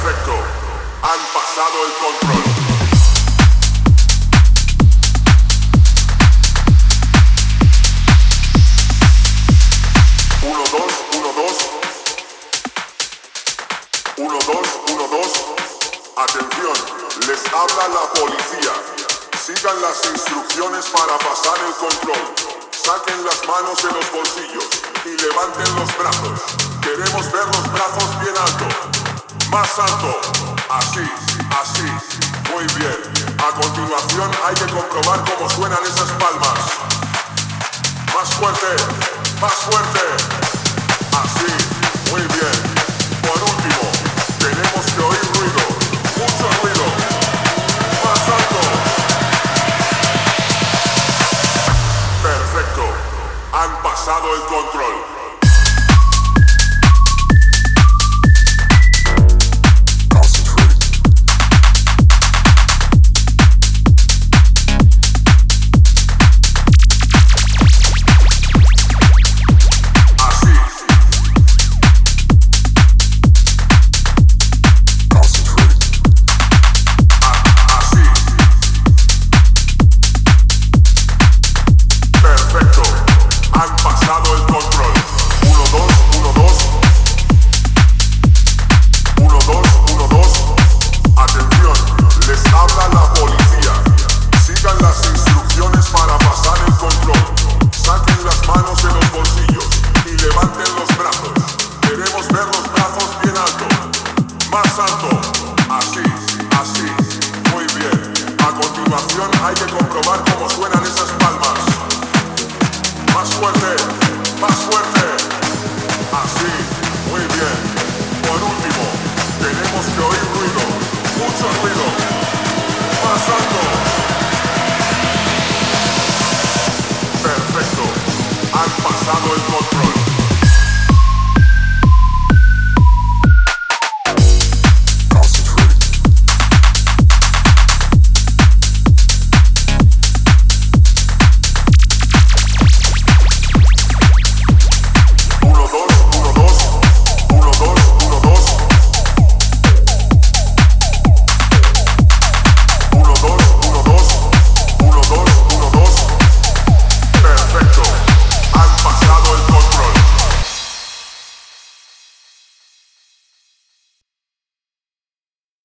Perfecto. Han pasado el control. Uno, dos, uno, dos. Uno, dos, uno, dos. Atención, les habla la policía. Sigan las instrucciones para pasar el control. Saquen las manos de los bolsillos y levanten los brazos. Queremos ver los brazos bien alto. Más alto. Así, así. Muy bien. A continuación hay que comprobar cómo suenan esas palmas. Más fuerte, más fuerte. Así, muy bien. Por último, tenemos que oír ruido, mucho ruido. Más alto. Perfecto. Han pasado el control. más alto, así, así, muy bien. A continuación hay que comprobar cómo suenan esas palmas. Más fuerte, más fuerte, así, muy bien.